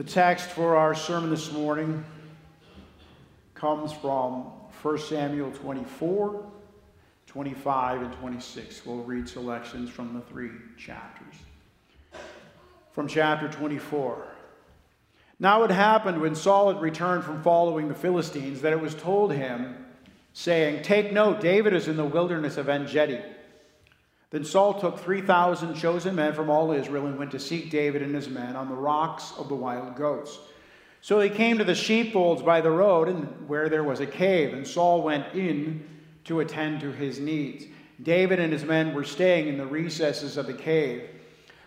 The text for our sermon this morning comes from 1 Samuel 24, 25, and 26. We'll read selections from the three chapters. From chapter 24. Now it happened when Saul had returned from following the Philistines that it was told him, saying, Take note, David is in the wilderness of En. Then Saul took 3,000 chosen men from all Israel and went to seek David and his men on the rocks of the wild goats. So he came to the sheepfolds by the road, and where there was a cave, and Saul went in to attend to his needs. David and his men were staying in the recesses of the cave.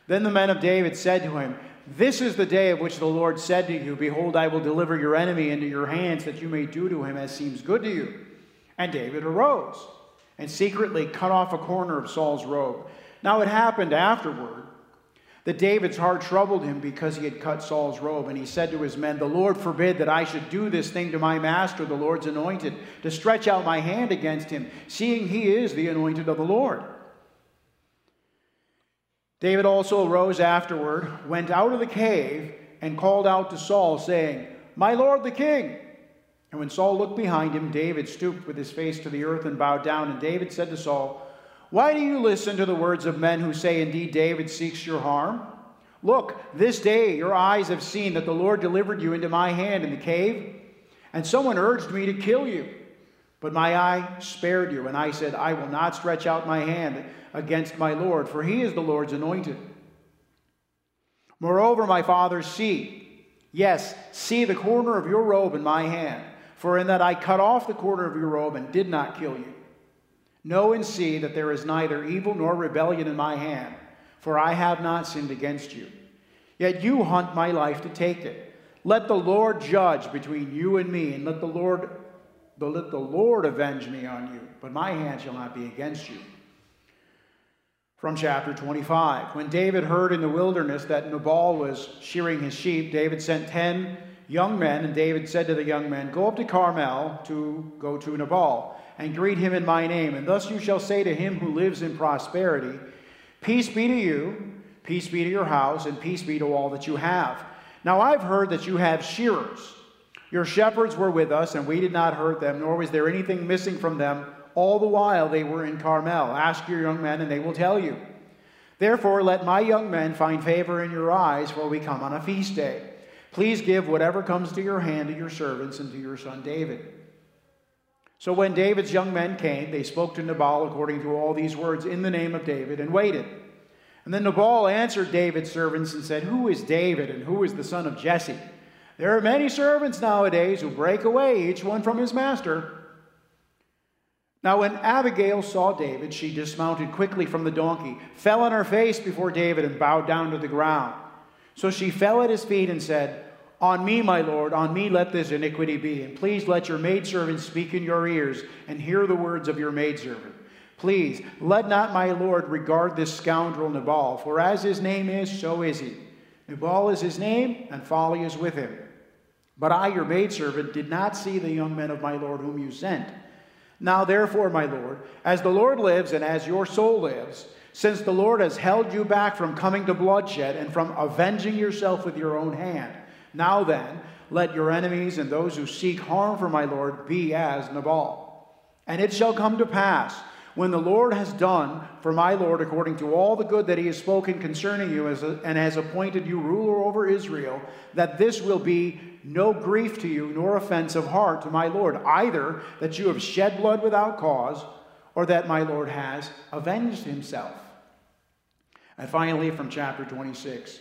Then the men of David said to him, This is the day of which the Lord said to you, Behold, I will deliver your enemy into your hands, that you may do to him as seems good to you. And David arose and secretly cut off a corner of Saul's robe. Now it happened afterward that David's heart troubled him because he had cut Saul's robe, and he said to his men, The Lord forbid that I should do this thing to my master, the Lord's anointed, to stretch out my hand against him, seeing he is the anointed of the Lord. David also arose afterward, went out of the cave, and called out to Saul, saying, My Lord the king. And when Saul looked behind him, David stooped with his face to the earth and bowed down. And David said to Saul, Why do you listen to the words of men who say, Indeed, David seeks your harm? Look, this day your eyes have seen that the Lord delivered you into my hand in the cave, and someone urged me to kill you. But my eye spared you, and I said, I will not stretch out my hand against my Lord, for he is the Lord's anointed. Moreover, my father, see, yes, see the corner of your robe in my hand. For in that I cut off the corner of your robe and did not kill you. Know and see that there is neither evil nor rebellion in my hand, for I have not sinned against you. Yet you hunt my life to take it. Let the Lord judge between you and me, and let the Lord let the Lord avenge me on you, but my hand shall not be against you. From chapter 25. When David heard in the wilderness that Nabal was shearing his sheep, David sent ten young men, and David said to the young men, Go up to Carmel to go to Nabal, and greet him in my name. And thus you shall say to him who lives in prosperity, Peace be to you, peace be to your house, and peace be to all that you have. Now I've heard that you have shearers. Your shepherds were with us, and we did not hurt them, nor was there anything missing from them all the while they were in Carmel. Ask your young men, and they will tell you. Therefore, let my young men find favor in your eyes, for we come on a feast day. Please give whatever comes to your hand to your servants and to your son David. So when David's young men came, they spoke to Nabal according to all these words in the name of David and waited. And then Nabal answered David's servants and said, Who is David and who is the son of Jesse? There are many servants nowadays who break away, each one from his master. Now, when Abigail saw David, she dismounted quickly from the donkey, fell on her face before David, and bowed down to the ground. So she fell at his feet and said, On me, my Lord, on me let this iniquity be. And please let your maidservant speak in your ears and hear the words of your maidservant. Please let not my Lord regard this scoundrel Nabal, for as his name is, so is he. Nabal is his name, and folly is with him. But I, your maidservant, did not see the young men of my Lord whom you sent. Now, therefore, my Lord, as the Lord lives and as your soul lives, since the Lord has held you back from coming to bloodshed and from avenging yourself with your own hand. Now then, let your enemies and those who seek harm for my Lord be as Nabal. And it shall come to pass, when the Lord has done for my Lord according to all the good that he has spoken concerning you and has appointed you ruler over Israel, that this will be no grief to you nor offense of heart to my Lord, either that you have shed blood without cause or that my Lord has avenged himself. And finally, from chapter 26.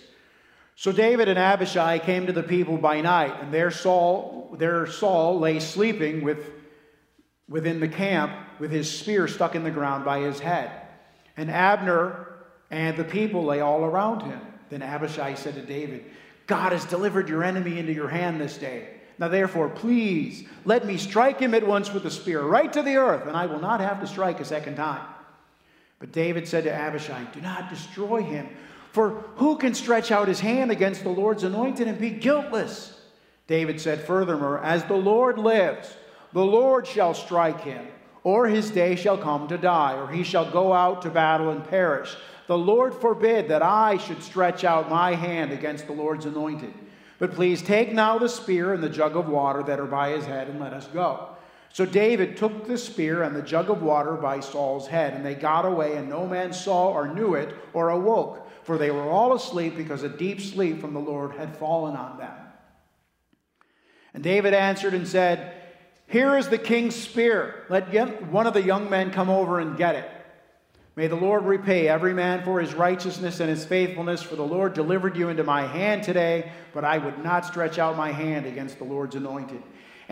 So David and Abishai came to the people by night, and there Saul, there Saul lay sleeping with, within the camp with his spear stuck in the ground by his head. And Abner and the people lay all around him. Then Abishai said to David, God has delivered your enemy into your hand this day. Now, therefore, please let me strike him at once with the spear, right to the earth, and I will not have to strike a second time. But David said to Abishai, Do not destroy him, for who can stretch out his hand against the Lord's anointed and be guiltless? David said furthermore, As the Lord lives, the Lord shall strike him, or his day shall come to die, or he shall go out to battle and perish. The Lord forbid that I should stretch out my hand against the Lord's anointed. But please take now the spear and the jug of water that are by his head and let us go. So David took the spear and the jug of water by Saul's head, and they got away, and no man saw or knew it or awoke, for they were all asleep because a deep sleep from the Lord had fallen on them. And David answered and said, Here is the king's spear. Let one of the young men come over and get it. May the Lord repay every man for his righteousness and his faithfulness, for the Lord delivered you into my hand today, but I would not stretch out my hand against the Lord's anointed.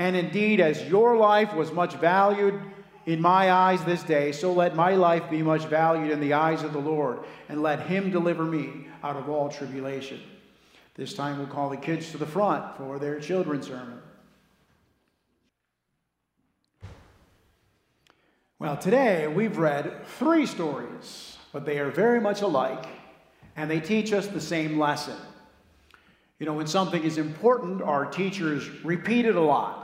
And indeed, as your life was much valued in my eyes this day, so let my life be much valued in the eyes of the Lord, and let him deliver me out of all tribulation. This time we'll call the kids to the front for their children's sermon. Well, today we've read three stories, but they are very much alike, and they teach us the same lesson. You know, when something is important, our teachers repeat it a lot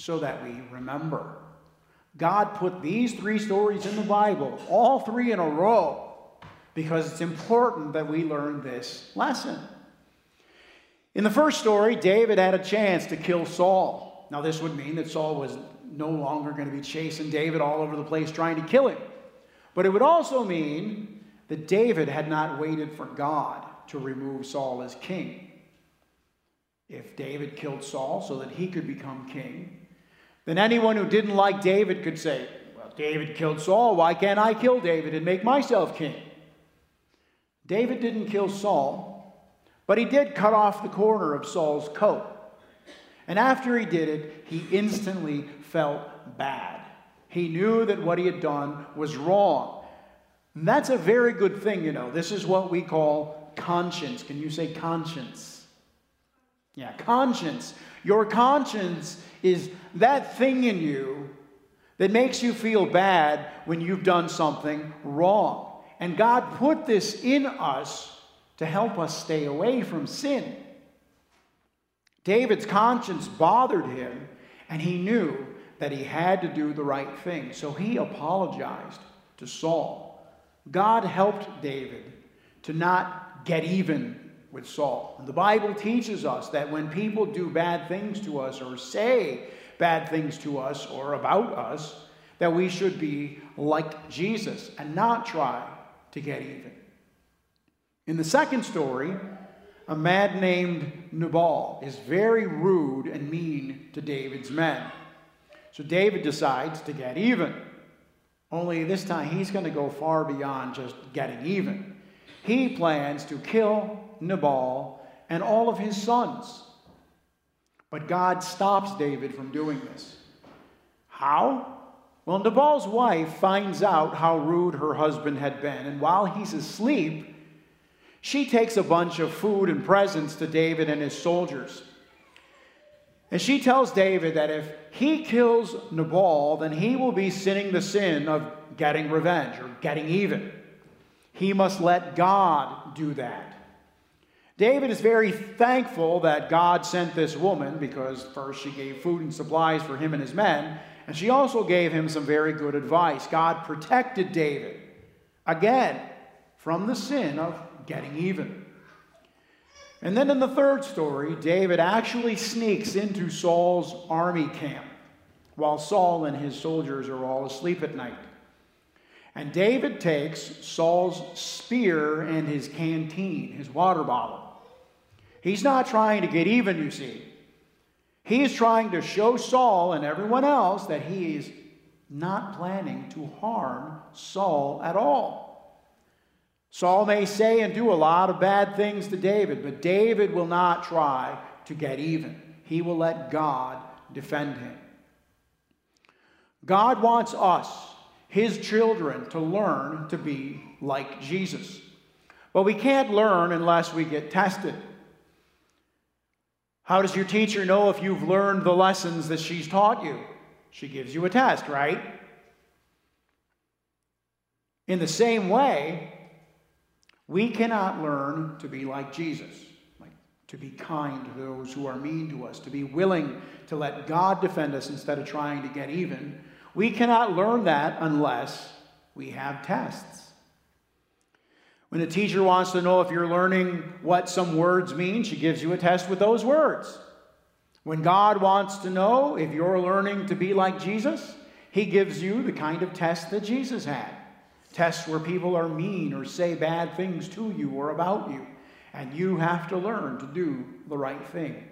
so that we remember. God put these three stories in the Bible, all three in a row, because it's important that we learn this lesson. In the first story, David had a chance to kill Saul. Now, this would mean that Saul was no longer going to be chasing David all over the place trying to kill him. But it would also mean that David had not waited for God to remove Saul as king. If David killed Saul so that he could become king, then anyone who didn't like David could say, Well, David killed Saul. Why can't I kill David and make myself king? David didn't kill Saul, but he did cut off the corner of Saul's coat. And after he did it, he instantly felt bad. He knew that what he had done was wrong. And that's a very good thing, you know. This is what we call conscience. Can you say conscience? Yeah, conscience. Your conscience is that thing in you that makes you feel bad when you've done something wrong. And God put this in us to help us stay away from sin. David's conscience bothered him, and he knew that he had to do the right thing. So he apologized to Saul. God helped David to not get even with Saul. The Bible teaches us that when people do bad things to us or say bad things to us or about us, that we should be like Jesus and not try to get even. In the second story, a man named Nabal is very rude and mean to David's men. So David decides to get even. Only this time he's going to go far beyond just getting even. He plans to kill Nabal, and all of his sons. But God stops David from doing this. How? Well, Nabal's wife finds out how rude her husband had been, and while he's asleep, she takes a bunch of food and presents to David and his soldiers. And she tells David that if he kills Nabal, then he will be sinning the sin of getting revenge or getting even. He must let God do that. David is very thankful that God sent this woman because first she gave food and supplies for him and his men, and she also gave him some very good advice. God protected David, again, from the sin of getting even. And then in the third story, David actually sneaks into Saul's army camp while Saul and his soldiers are all asleep at night. And David takes Saul's spear and his canteen, his water bottle, He's not trying to get even, you see. He is trying to show Saul and everyone else that he is not planning to harm Saul at all. Saul may say and do a lot of bad things to David, but David will not try to get even. He will let God defend him. God wants us, his children, to learn to be like Jesus. But we can't learn unless we get tested. How does your teacher know if you've learned the lessons that she's taught you? She gives you a test, right? In the same way, we cannot learn to be like Jesus, like to be kind to those who are mean to us, to be willing to let God defend us instead of trying to get even. We cannot learn that unless we have tests. When a teacher wants to know if you're learning what some words mean, she gives you a test with those words. When God wants to know if you're learning to be like Jesus, he gives you the kind of test that Jesus had tests where people are mean or say bad things to you or about you. And you have to learn to do the right thing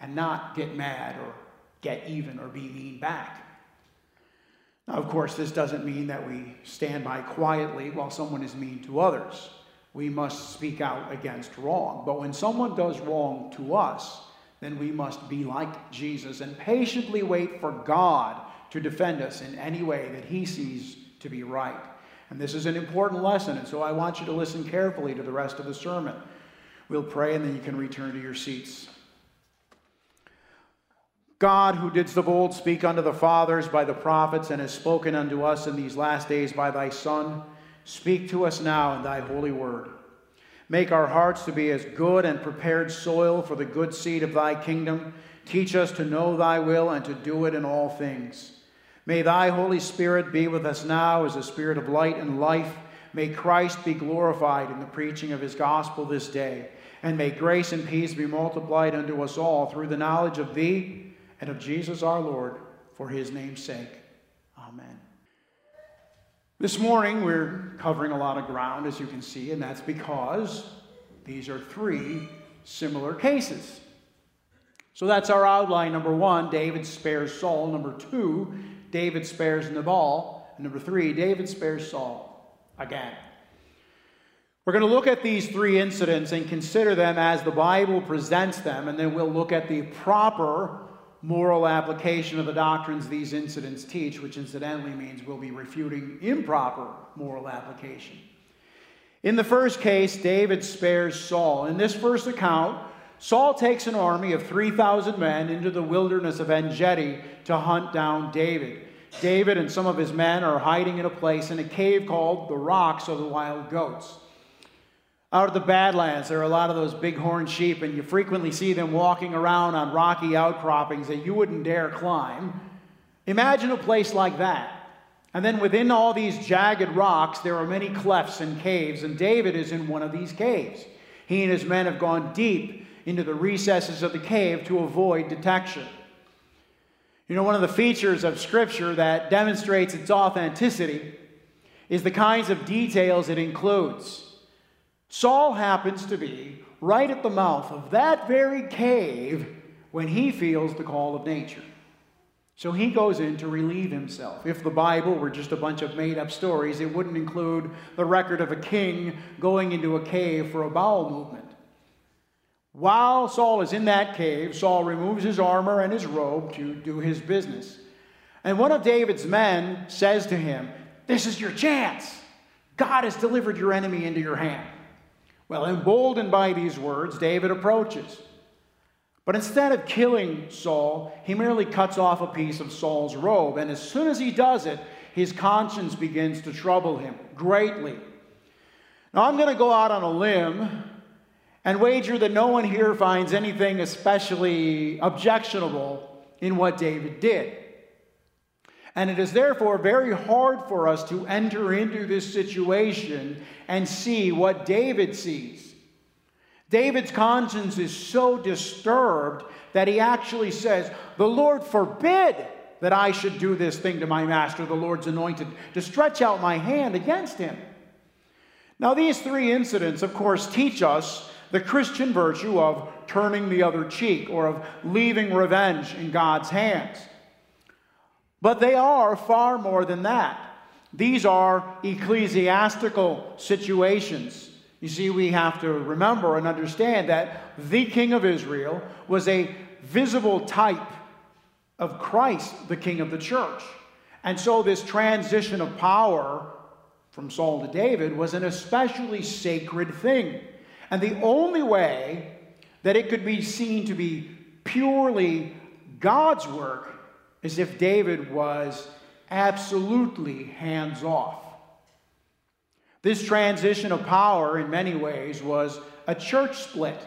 and not get mad or get even or be mean back. Now, of course, this doesn't mean that we stand by quietly while someone is mean to others. We must speak out against wrong. But when someone does wrong to us, then we must be like Jesus and patiently wait for God to defend us in any way that He sees to be right. And this is an important lesson, and so I want you to listen carefully to the rest of the sermon. We'll pray, and then you can return to your seats. God, who didst of old speak unto the fathers by the prophets, and has spoken unto us in these last days by thy Son, speak to us now in thy holy word. Make our hearts to be as good and prepared soil for the good seed of thy kingdom. Teach us to know thy will and to do it in all things. May thy Holy Spirit be with us now as a spirit of light and life. May Christ be glorified in the preaching of his gospel this day. And may grace and peace be multiplied unto us all through the knowledge of thee and of Jesus our Lord, for his name's sake. Amen. This morning, we're covering a lot of ground, as you can see, and that's because these are three similar cases. So that's our outline. Number one, David spares Saul. Number two, David spares Nabal. And number three, David spares Saul again. We're going to look at these three incidents and consider them as the Bible presents them, and then we'll look at the proper moral application of the doctrines these incidents teach, which incidentally means we'll be refuting improper moral application. In the first case, David spares Saul. In this first account, Saul takes an army of 3,000 men into the wilderness of En Gedi to hunt down David. David and some of his men are hiding in a place in a cave called the Rocks of the Wild Goats. Out of the Badlands, there are a lot of those bighorn sheep, and you frequently see them walking around on rocky outcroppings that you wouldn't dare climb. Imagine a place like that. And then within all these jagged rocks, there are many clefts and caves, and David is in one of these caves. He and his men have gone deep into the recesses of the cave to avoid detection. You know, one of the features of Scripture that demonstrates its authenticity is the kinds of details it includes. Saul happens to be right at the mouth of that very cave when he feels the call of nature. So he goes in to relieve himself. If the Bible were just a bunch of made up stories, it wouldn't include the record of a king going into a cave for a bowel movement. While Saul is in that cave, Saul removes his armor and his robe to do his business. And one of David's men says to him, This is your chance. God has delivered your enemy into your hand. Well, emboldened by these words, David approaches. But instead of killing Saul, he merely cuts off a piece of Saul's robe. And as soon as he does it, his conscience begins to trouble him greatly. Now, I'm going to go out on a limb and wager that no one here finds anything especially objectionable in what David did. And it is therefore very hard for us to enter into this situation and see what David sees. David's conscience is so disturbed that he actually says, The Lord forbid that I should do this thing to my master, the Lord's anointed, to stretch out my hand against him. Now, these three incidents, of course, teach us the Christian virtue of turning the other cheek or of leaving revenge in God's hands. But they are far more than that. These are ecclesiastical situations. You see, we have to remember and understand that the King of Israel was a visible type of Christ, the King of the church. And so, this transition of power from Saul to David was an especially sacred thing. And the only way that it could be seen to be purely God's work is if David was absolutely hands off. This transition of power, in many ways, was a church split.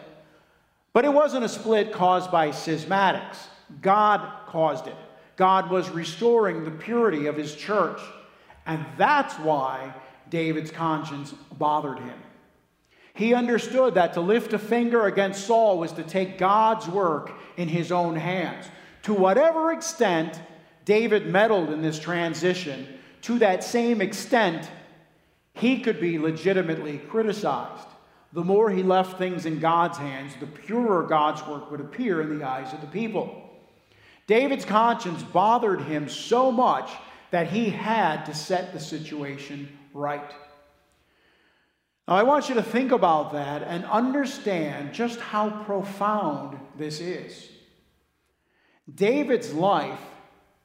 But it wasn't a split caused by schismatics. God caused it. God was restoring the purity of his church. And that's why David's conscience bothered him. He understood that to lift a finger against Saul was to take God's work in his own hands. To whatever extent David meddled in this transition, to that same extent, he could be legitimately criticized. The more he left things in God's hands, the purer God's work would appear in the eyes of the people. David's conscience bothered him so much that he had to set the situation right. Now, I want you to think about that and understand just how profound this is. David's life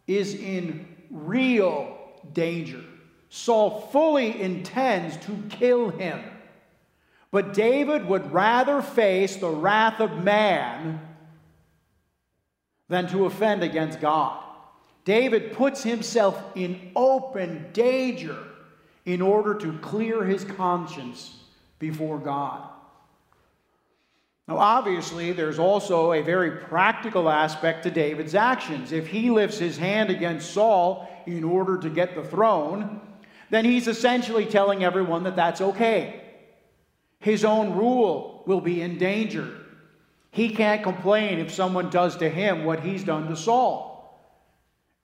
is in real danger. Saul fully intends to kill him. But David would rather face the wrath of man than to offend against God. David puts himself in open danger in order to clear his conscience before God. Now, obviously, there's also a very practical aspect to David's actions. If he lifts his hand against Saul in order to get the throne, then he's essentially telling everyone that that's okay. His own rule will be in danger. He can't complain if someone does to him what he's done to Saul.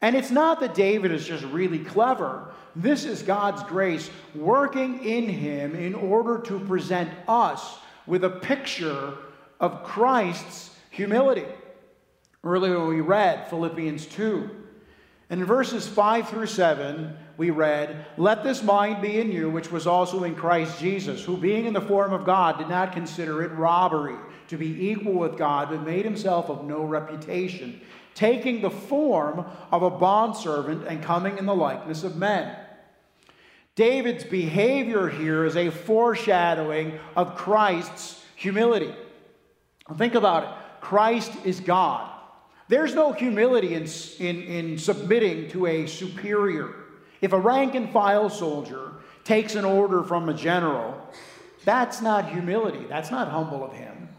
And it's not that David is just really clever. This is God's grace working in him in order to present us with a picture of Christ's humility. Earlier we read Philippians 2. And in verses 5 through 7, we read, Let this mind be in you, which was also in Christ Jesus, who being in the form of God did not consider it robbery to be equal with God, but made himself of no reputation, taking the form of a bondservant and coming in the likeness of men. David's behavior here is a foreshadowing of Christ's humility. Think about it Christ is God. There's no humility in, in, in submitting to a superior. If a rank and file soldier takes an order from a general, that's not humility. That's not humble of him.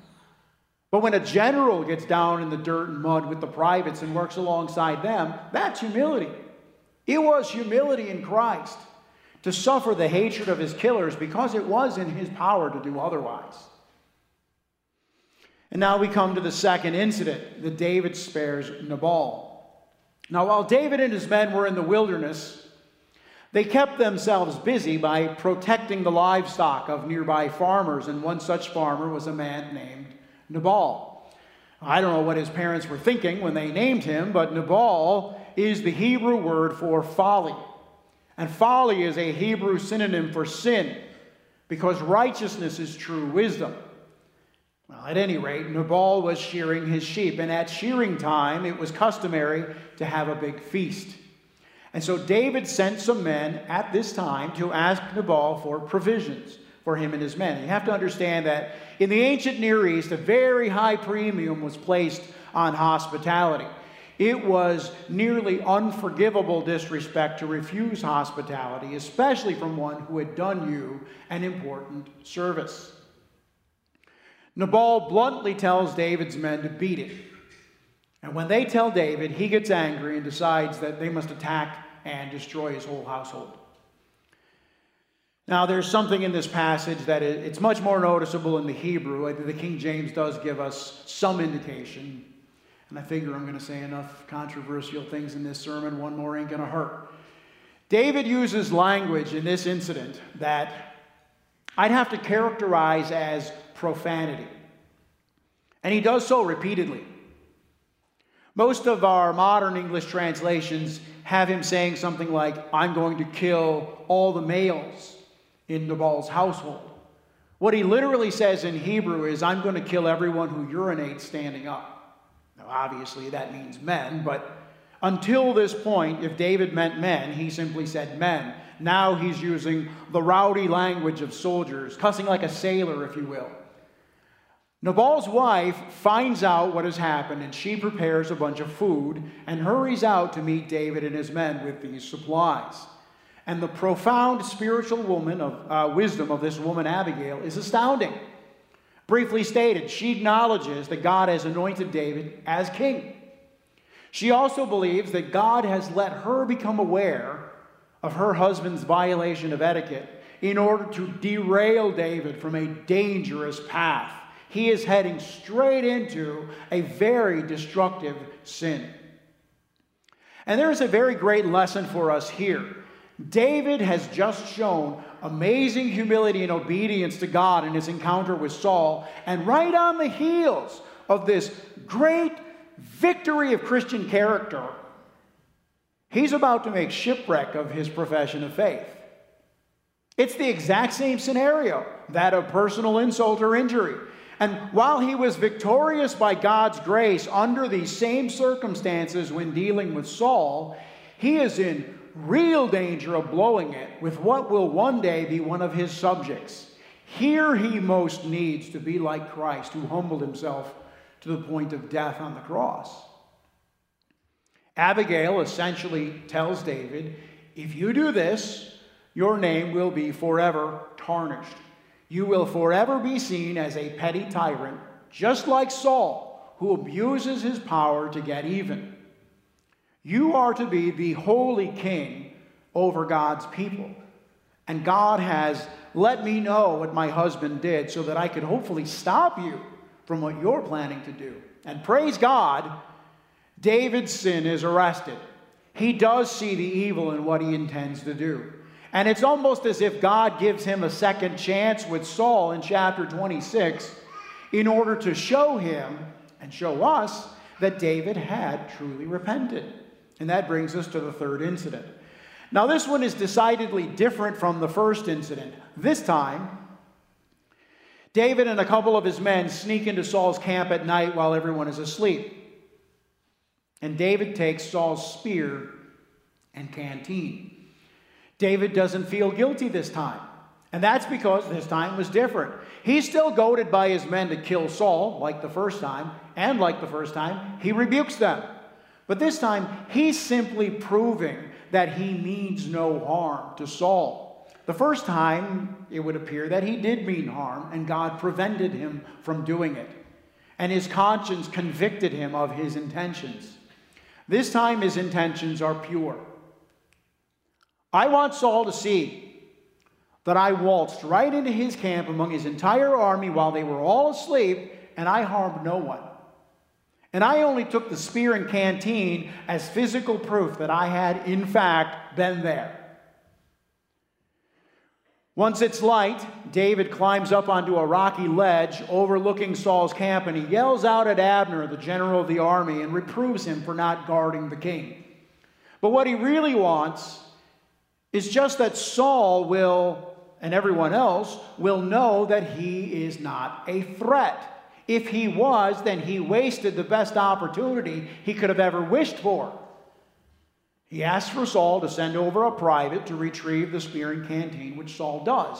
But when a general gets down in the dirt and mud with the privates and works alongside them, that's humility. It was humility in Christ to suffer the hatred of his killers because it was in his power to do otherwise. And now we come to the second incident that David spares Nabal. Now, while David and his men were in the wilderness, they kept themselves busy by protecting the livestock of nearby farmers, and one such farmer was a man named Nabal. I don't know what his parents were thinking when they named him, but Nabal is the Hebrew word for folly. And folly is a Hebrew synonym for sin, because righteousness is true wisdom. Well, at any rate, Nabal was shearing his sheep, and at shearing time it was customary to have a big feast. And so David sent some men at this time to ask Nabal for provisions for him and his men. You have to understand that in the ancient Near East, a very high premium was placed on hospitality. It was nearly unforgivable disrespect to refuse hospitality, especially from one who had done you an important service. Nabal bluntly tells David's men to beat it. And when they tell David, he gets angry and decides that they must attack and destroy his whole household. Now, there's something in this passage that it's much more noticeable in the Hebrew. The King James does give us some indication. And I figure I'm going to say enough controversial things in this sermon, one more ain't going to hurt. David uses language in this incident that I'd have to characterize as profanity. And he does so repeatedly. Most of our modern English translations have him saying something like, I'm going to kill all the males in Nabal's household. What he literally says in Hebrew is, I'm going to kill everyone who urinates standing up. Now, obviously, that means men, but until this point, if David meant men, he simply said men. Now he's using the rowdy language of soldiers, cussing like a sailor, if you will. Nabal's wife finds out what has happened and she prepares a bunch of food and hurries out to meet David and his men with these supplies. And the profound spiritual woman of uh, wisdom of this woman Abigail is astounding. Briefly stated, she acknowledges that God has anointed David as king. She also believes that God has let her become aware of her husband's violation of etiquette in order to derail David from a dangerous path. He is heading straight into a very destructive sin. And there is a very great lesson for us here. David has just shown amazing humility and obedience to God in his encounter with Saul, and right on the heels of this great victory of Christian character, he's about to make shipwreck of his profession of faith. It's the exact same scenario that of personal insult or injury. And while he was victorious by God's grace under these same circumstances when dealing with Saul, he is in real danger of blowing it with what will one day be one of his subjects. Here he most needs to be like Christ, who humbled himself to the point of death on the cross. Abigail essentially tells David, If you do this, your name will be forever tarnished. You will forever be seen as a petty tyrant, just like Saul, who abuses his power to get even. You are to be the holy king over God's people. And God has let me know what my husband did so that I could hopefully stop you from what you're planning to do. And praise God, David's sin is arrested. He does see the evil in what he intends to do. And it's almost as if God gives him a second chance with Saul in chapter 26 in order to show him and show us that David had truly repented. And that brings us to the third incident. Now, this one is decidedly different from the first incident. This time, David and a couple of his men sneak into Saul's camp at night while everyone is asleep. And David takes Saul's spear and canteen. David doesn't feel guilty this time. And that's because this time was different. He's still goaded by his men to kill Saul, like the first time, and like the first time, he rebukes them. But this time, he's simply proving that he means no harm to Saul. The first time, it would appear that he did mean harm, and God prevented him from doing it. And his conscience convicted him of his intentions. This time, his intentions are pure. I want Saul to see that I waltzed right into his camp among his entire army while they were all asleep, and I harmed no one. And I only took the spear and canteen as physical proof that I had, in fact, been there. Once it's light, David climbs up onto a rocky ledge overlooking Saul's camp and he yells out at Abner, the general of the army, and reproves him for not guarding the king. But what he really wants is just that Saul will, and everyone else, will know that he is not a threat. If he was, then he wasted the best opportunity he could have ever wished for. He asks for Saul to send over a private to retrieve the spear and canteen, which Saul does.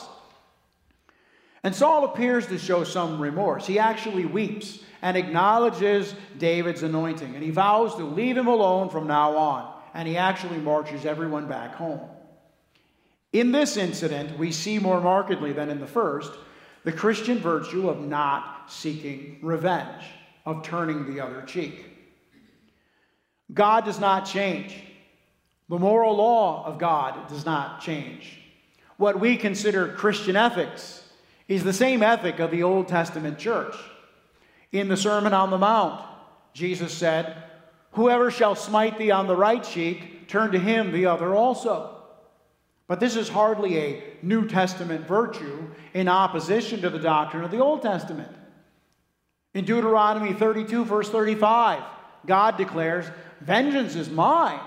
And Saul appears to show some remorse. He actually weeps and acknowledges David's anointing, and he vows to leave him alone from now on. And he actually marches everyone back home. In this incident, we see more markedly than in the first the Christian virtue of not seeking revenge, of turning the other cheek. God does not change. The moral law of God does not change. What we consider Christian ethics is the same ethic of the Old Testament church. In the Sermon on the Mount, Jesus said, Whoever shall smite thee on the right cheek, turn to him the other also. But this is hardly a New Testament virtue in opposition to the doctrine of the Old Testament. In Deuteronomy 32, verse 35, God declares, Vengeance is mine.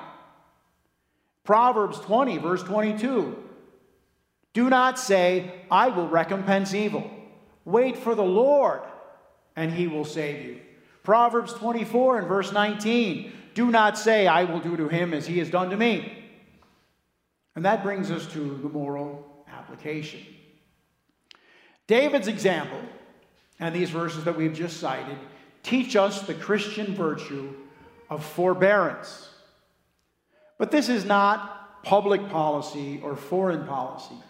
Proverbs 20, verse 22, do not say, I will recompense evil. Wait for the Lord, and he will save you. Proverbs 24 and verse 19, do not say, I will do to him as he has done to me. And that brings us to the moral application. David's example and these verses that we've just cited teach us the Christian virtue of forbearance. But this is not public policy or foreign policy.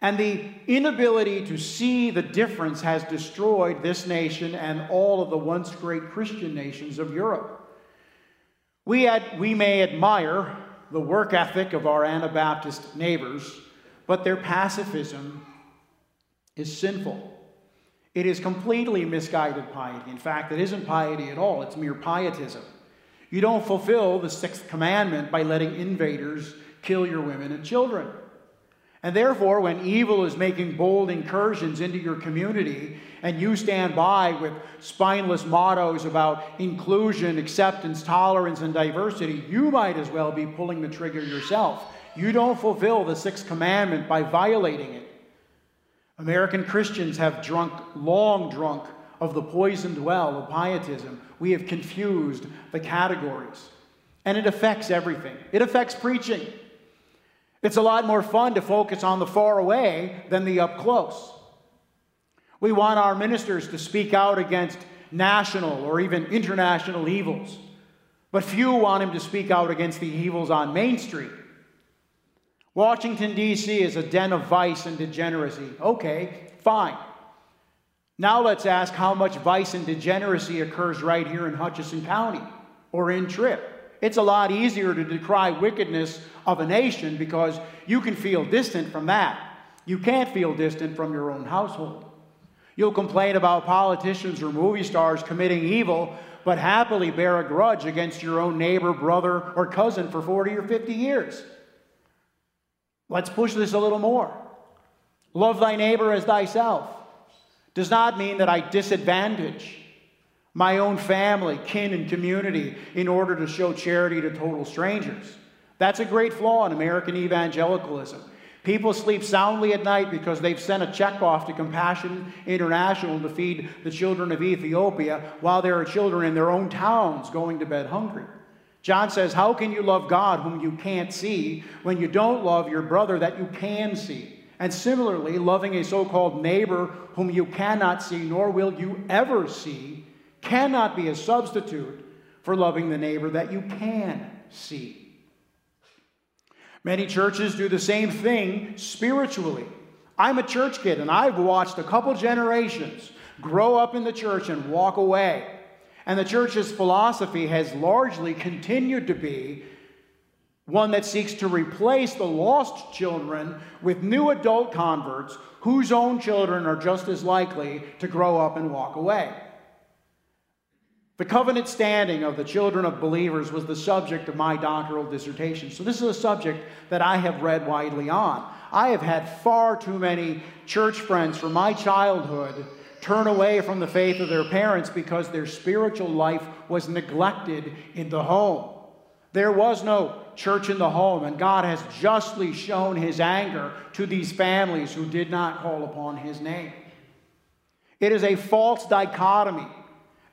And the inability to see the difference has destroyed this nation and all of the once great Christian nations of Europe. We, had, we may admire the work ethic of our Anabaptist neighbors, but their pacifism is sinful. It is completely misguided piety. In fact, it isn't piety at all, it's mere pietism. You don't fulfill the sixth commandment by letting invaders kill your women and children. And therefore, when evil is making bold incursions into your community and you stand by with spineless mottos about inclusion, acceptance, tolerance, and diversity, you might as well be pulling the trigger yourself. You don't fulfill the sixth commandment by violating it. American Christians have drunk, long drunk, of the poisoned well of pietism. We have confused the categories. And it affects everything. It affects preaching. It's a lot more fun to focus on the far away than the up close. We want our ministers to speak out against national or even international evils, but few want him to speak out against the evils on Main Street. Washington, D.C. is a den of vice and degeneracy. Okay, fine. Now let's ask how much vice and degeneracy occurs right here in Hutchinson County or in Tripp. It's a lot easier to decry wickedness of a nation because you can feel distant from that. You can't feel distant from your own household. You'll complain about politicians or movie stars committing evil, but happily bear a grudge against your own neighbor, brother, or cousin for 40 or 50 years. Let's push this a little more. Love thy neighbor as thyself does not mean that I disadvantage my own family, kin, and community in order to show charity to total strangers. That's a great flaw in American evangelicalism. People sleep soundly at night because they've sent a check off to Compassion International to feed the children of Ethiopia while there are children in their own towns going to bed hungry. John says, How can you love God whom you can't see when you don't love your brother that you can see? And similarly, loving a so called neighbor whom you cannot see nor will you ever see cannot be a substitute for loving the neighbor that you can see. Many churches do the same thing spiritually. I'm a church kid and I've watched a couple generations grow up in the church and walk away. And the church's philosophy has largely continued to be one that seeks to replace the lost children with new adult converts whose own children are just as likely to grow up and walk away. The covenant standing of the children of believers was the subject of my doctoral dissertation. So, this is a subject that I have read widely on. I have had far too many church friends from my childhood turn away from the faith of their parents because their spiritual life was neglected in the home. There was no church in the home, and God has justly shown his anger to these families who did not call upon his name. It is a false dichotomy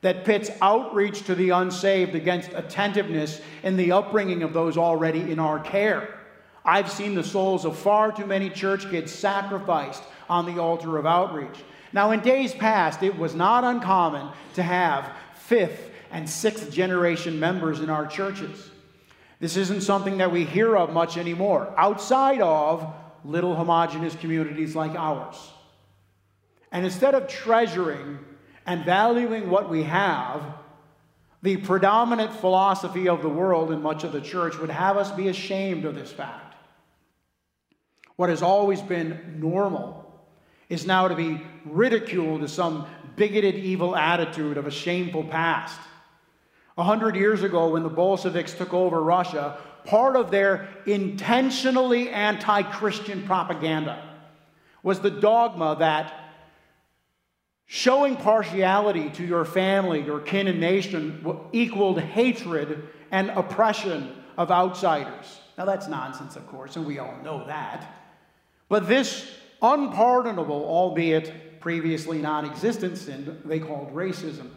that pits outreach to the unsaved against attentiveness in the upbringing of those already in our care. I've seen the souls of far too many church kids sacrificed on the altar of outreach. Now, in days past, it was not uncommon to have fifth and sixth generation members in our churches. This isn't something that we hear of much anymore, outside of little homogenous communities like ours. And instead of treasuring and valuing what we have, the predominant philosophy of the world and much of the church would have us be ashamed of this fact. What has always been normal is now to be ridiculed as some bigoted, evil attitude of a shameful past. A hundred years ago, when the Bolsheviks took over Russia, part of their intentionally anti Christian propaganda was the dogma that showing partiality to your family, your kin and nation equaled hatred and oppression of outsiders. Now, that's nonsense, of course, and we all know that. But this unpardonable, albeit previously non existent sin they called racism.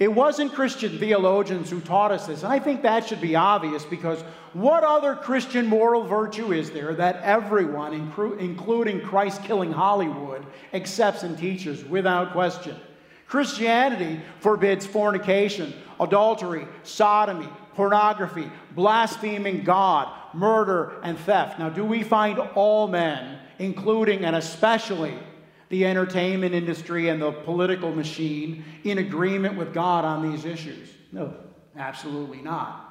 It wasn't Christian theologians who taught us this. And I think that should be obvious because what other Christian moral virtue is there that everyone, including Christ killing Hollywood, accepts and teaches without question? Christianity forbids fornication, adultery, sodomy, pornography, blaspheming God, murder, and theft. Now, do we find all men including and especially the entertainment industry and the political machine, in agreement with God on these issues? No, absolutely not.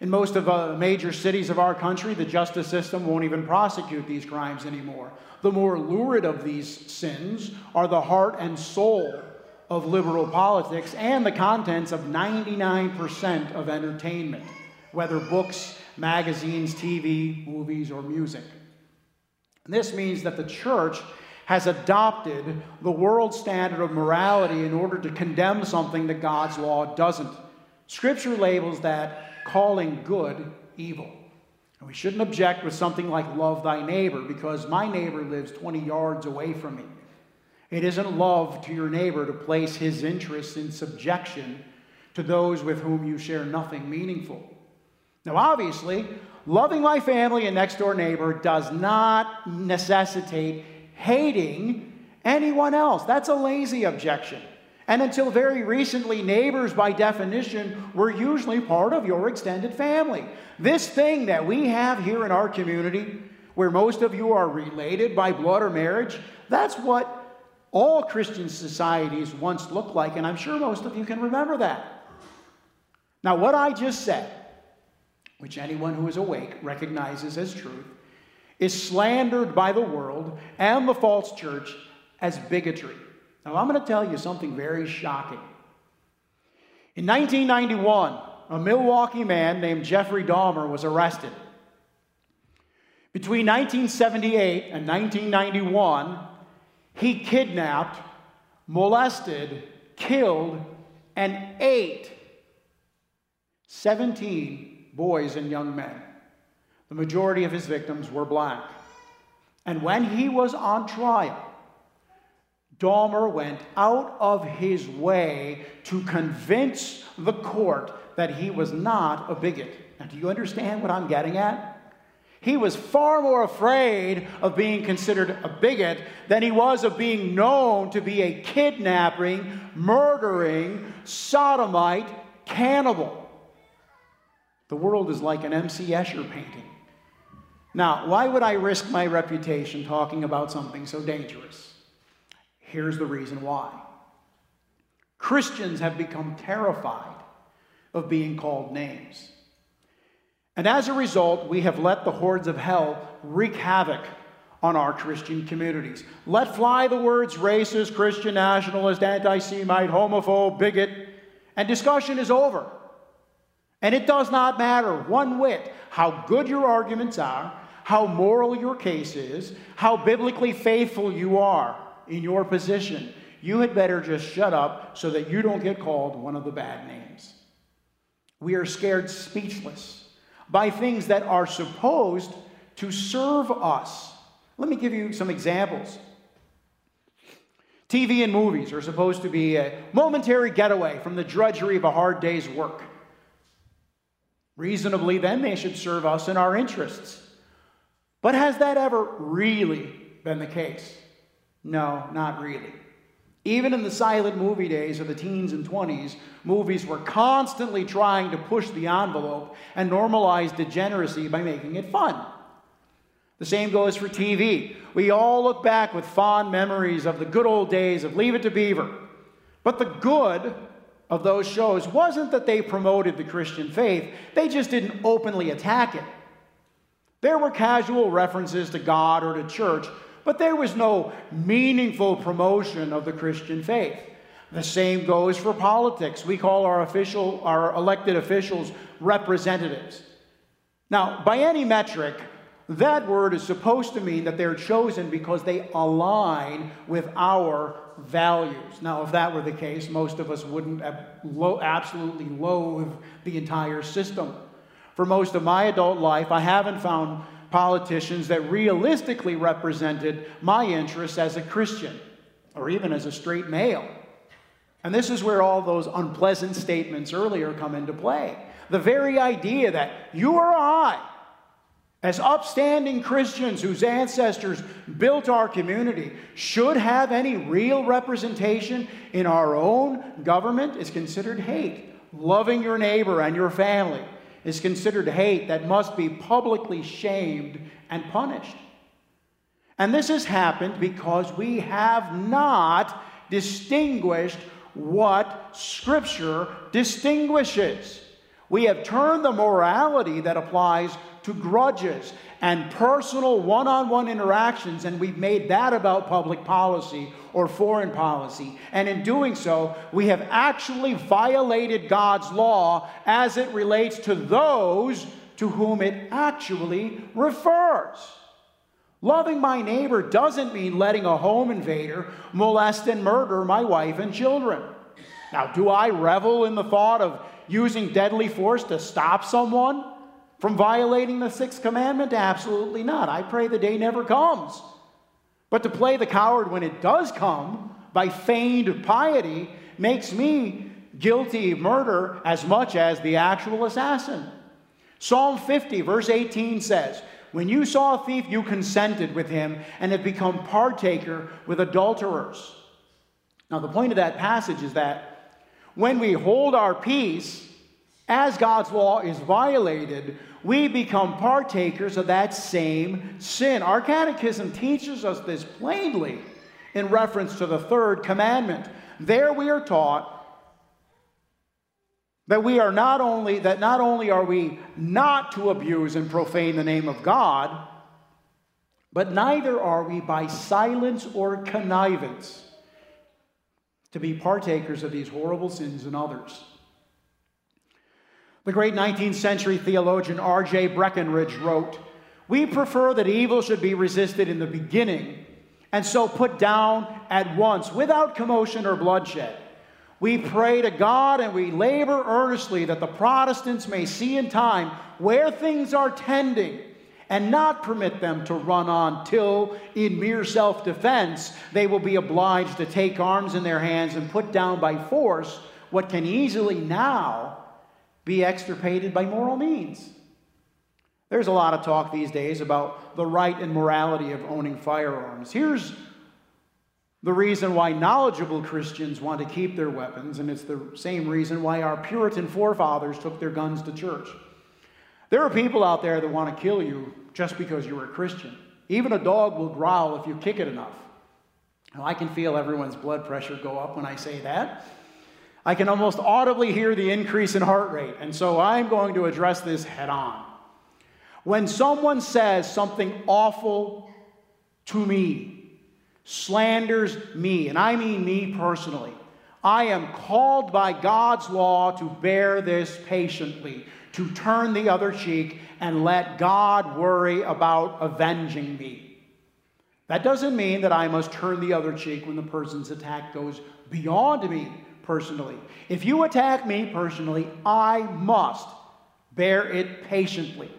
In most of the uh, major cities of our country, the justice system won't even prosecute these crimes anymore. The more lurid of these sins are the heart and soul of liberal politics and the contents of 99% of entertainment, whether books, magazines, TV, movies, or music. This means that the church has adopted the world standard of morality in order to condemn something that God's law doesn't. Scripture labels that calling good evil. And we shouldn't object with something like love thy neighbor because my neighbor lives 20 yards away from me. It isn't love to your neighbor to place his interests in subjection to those with whom you share nothing meaningful. Now, obviously, loving my family and next door neighbor does not necessitate hating anyone else. That's a lazy objection. And until very recently, neighbors, by definition, were usually part of your extended family. This thing that we have here in our community, where most of you are related by blood or marriage, that's what all Christian societies once looked like, and I'm sure most of you can remember that. Now, what I just said, which anyone who is awake recognizes as truth, is slandered by the world and the false church as bigotry. Now, I'm going to tell you something very shocking. In 1991, a Milwaukee man named Jeffrey Dahmer was arrested. Between 1978 and 1991, he kidnapped, molested, killed, and ate 17 boys and young men. The majority of his victims were black. And when he was on trial, Dahmer went out of his way to convince the court that he was not a bigot. Now, do you understand what I'm getting at? He was far more afraid of being considered a bigot than he was of being known to be a kidnapping, murdering, sodomite cannibal. The world is like an M.C. Escher painting. Now, why would I risk my reputation talking about something so dangerous? Here's the reason why Christians have become terrified of being called names. And as a result, we have let the hordes of hell wreak havoc on our Christian communities. Let fly the words racist, Christian nationalist, anti Semite, homophobe, bigot, and discussion is over. And it does not matter one whit how good your arguments are, how moral your case is, how biblically faithful you are in your position, you had better just shut up so that you don't get called one of the bad names. We are scared speechless by things that are supposed to serve us. Let me give you some examples. TV and movies are supposed to be a momentary getaway from the drudgery of a hard day's work. Reasonably, then, they should serve us in our interests. But has that ever really been the case? No, not really. Even in the silent movie days of the teens and 20s, movies were constantly trying to push the envelope and normalize degeneracy by making it fun. The same goes for TV. We all look back with fond memories of the good old days of Leave It to Beaver. But the good of those shows wasn't that they promoted the Christian faith, they just didn't openly attack it. There were casual references to God or to church, but there was no meaningful promotion of the Christian faith. The same goes for politics. We call our official, our elected officials representatives. Now, by any metric, that word is supposed to mean that they're chosen because they align with our values. Now, if that were the case, most of us wouldn't absolutely loathe the entire system. For most of my adult life, I haven't found politicians that realistically represented my interests as a Christian or even as a straight male. And this is where all those unpleasant statements earlier come into play. The very idea that you or I, as upstanding Christians whose ancestors built our community, should have any real representation in our own government is considered hate. Loving your neighbor and your family is considered hate that must be publicly shamed and punished. And this has happened because we have not distinguished what Scripture distinguishes. We have turned the morality that applies to grudges and personal one on one interactions, and we've made that about public policy or foreign policy. And in doing so, we have actually violated God's law as it relates to those to whom it actually refers. Loving my neighbor doesn't mean letting a home invader molest and murder my wife and children. Now, do I revel in the thought of using deadly force to stop someone from violating the sixth commandment? Absolutely not. I pray the day never comes. But to play the coward when it does come by feigned piety makes me guilty of murder as much as the actual assassin. Psalm 50, verse 18 says, When you saw a thief, you consented with him and have become partaker with adulterers. Now, the point of that passage is that when we hold our peace, as God's law is violated, we become partakers of that same sin. Our catechism teaches us this plainly in reference to the third commandment. There we are taught that we are not only that not only are we not to abuse and profane the name of God, but neither are we by silence or connivance to be partakers of these horrible sins in others. The great 19th century theologian R.J. Breckinridge wrote, We prefer that evil should be resisted in the beginning and so put down at once without commotion or bloodshed. We pray to God and we labor earnestly that the Protestants may see in time where things are tending and not permit them to run on till, in mere self defense, they will be obliged to take arms in their hands and put down by force what can easily now be extirpated by moral means. There's a lot of talk these days about the right and morality of owning firearms. Here's the reason why knowledgeable Christians want to keep their weapons, and it's the same reason why our Puritan forefathers took their guns to church. There are people out there that want to kill you just because you're a Christian. Even a dog will growl if you kick it enough. Now, I can feel everyone's blood pressure go up when I say that. I can almost audibly hear the increase in heart rate, and so I'm going to address this head on. When someone says something awful to me, slanders me, and I mean me personally, I am called by God's law to bear this patiently, to turn the other cheek and let God worry about avenging me. That doesn't mean that I must turn the other cheek when the person's attack goes beyond me personally. If you attack me personally, I must bear it patiently.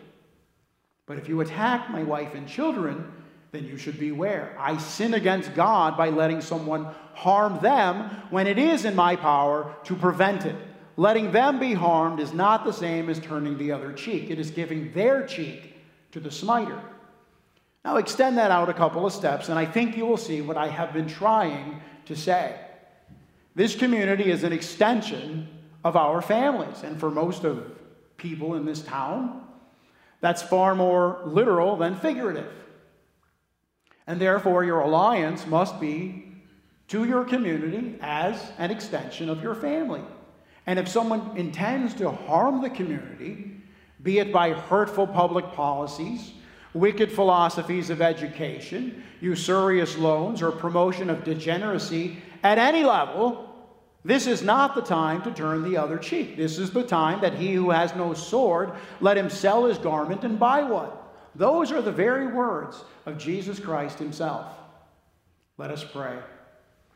But if you attack my wife and children, then you should beware. I sin against God by letting someone harm them when it is in my power to prevent it. Letting them be harmed is not the same as turning the other cheek, it is giving their cheek to the smiter. Now, extend that out a couple of steps, and I think you will see what I have been trying to say. This community is an extension of our families. And for most of people in this town, that's far more literal than figurative. And therefore, your alliance must be to your community as an extension of your family. And if someone intends to harm the community, be it by hurtful public policies, wicked philosophies of education, usurious loans, or promotion of degeneracy at any level, this is not the time to turn the other cheek. This is the time that he who has no sword, let him sell his garment and buy one. Those are the very words of Jesus Christ himself. Let us pray.